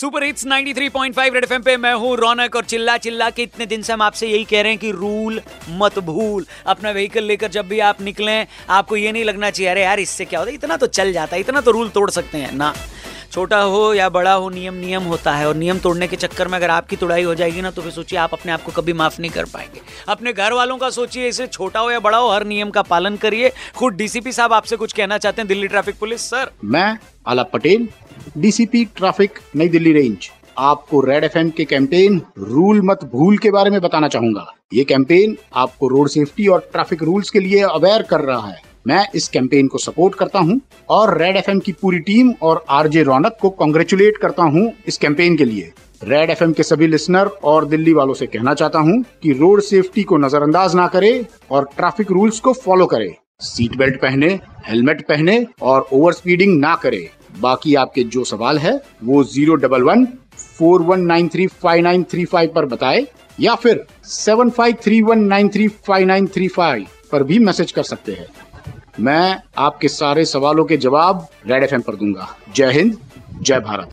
Super hits 93.5 red FM पे मैं हूँ रौनक और चिल्ला चिल्ला के इतने दिन से हम आपसे यही कह रहे हैं कि रूल मत भूल। अपना व्हीकल लेकर जब भी आप निकलें, आपको ये नहीं लगना चाहिए, अरे यार, इससे क्या होता है? इतना तो चल जाता है, इतना तो रूल तोड़ सकते हैं। ना। छोटा हो या बड़ा हो, नियम नियम होता है और नियम तोड़ने के चक्कर में अगर आपकी तुड़ाई हो जाएगी ना तो फिर सोचिए आप अपने आप को कभी माफ़ नहीं कर पाएँगे। अपने घर वालों का सोचिए, इसे छोटा हो या बड़ा हो, हर नियम का पालन करिए। खुद डीसीपी साहब आपसे कुछ कहना चाहते हैं, दिल्ली ट्रैफ़िक पुलिस, सर? मैं आला Patel, DCP traffic, New Delhi range. आपको रेड एफएम के कैंपेन, रूल मत भूल के बारे में बताना चाहूँगा। ये कैंपेन आपको रोड सेफ्टी और ट्रैफ़िक रूल्स के लिए अवेयर कर रहा है। मैं इस कैंपेन को सपोर्ट करता हूँ और रेड एफएम की पूरी टीम और आरजे रौनक को कॉन्ग्रेचुलेट करता हूँ इस कैंपेन के लिए। रेड एफएम के सभी लिसनर और दिल्ली वालों से कहना चाहता हूँ कि रोड सेफ्टी को नजरअंदाज ना करे और ट्रैफ़िक रूल्स को फॉलो करे। सीट बेल्ट पहने हेलमेट पहने और ओवर स्पीडिंग ना करे। बाकी आपके जो सवाल है, वो zero double one four one nine three five nine three five पर बताए, या फिर seven five three one nine three five nine three five पर भी मैसेज कर सकते हैं। मैं आपके सारे सवालों के जवाब रेड एफएम पर दूँगा। जय हिंद, जय भारत।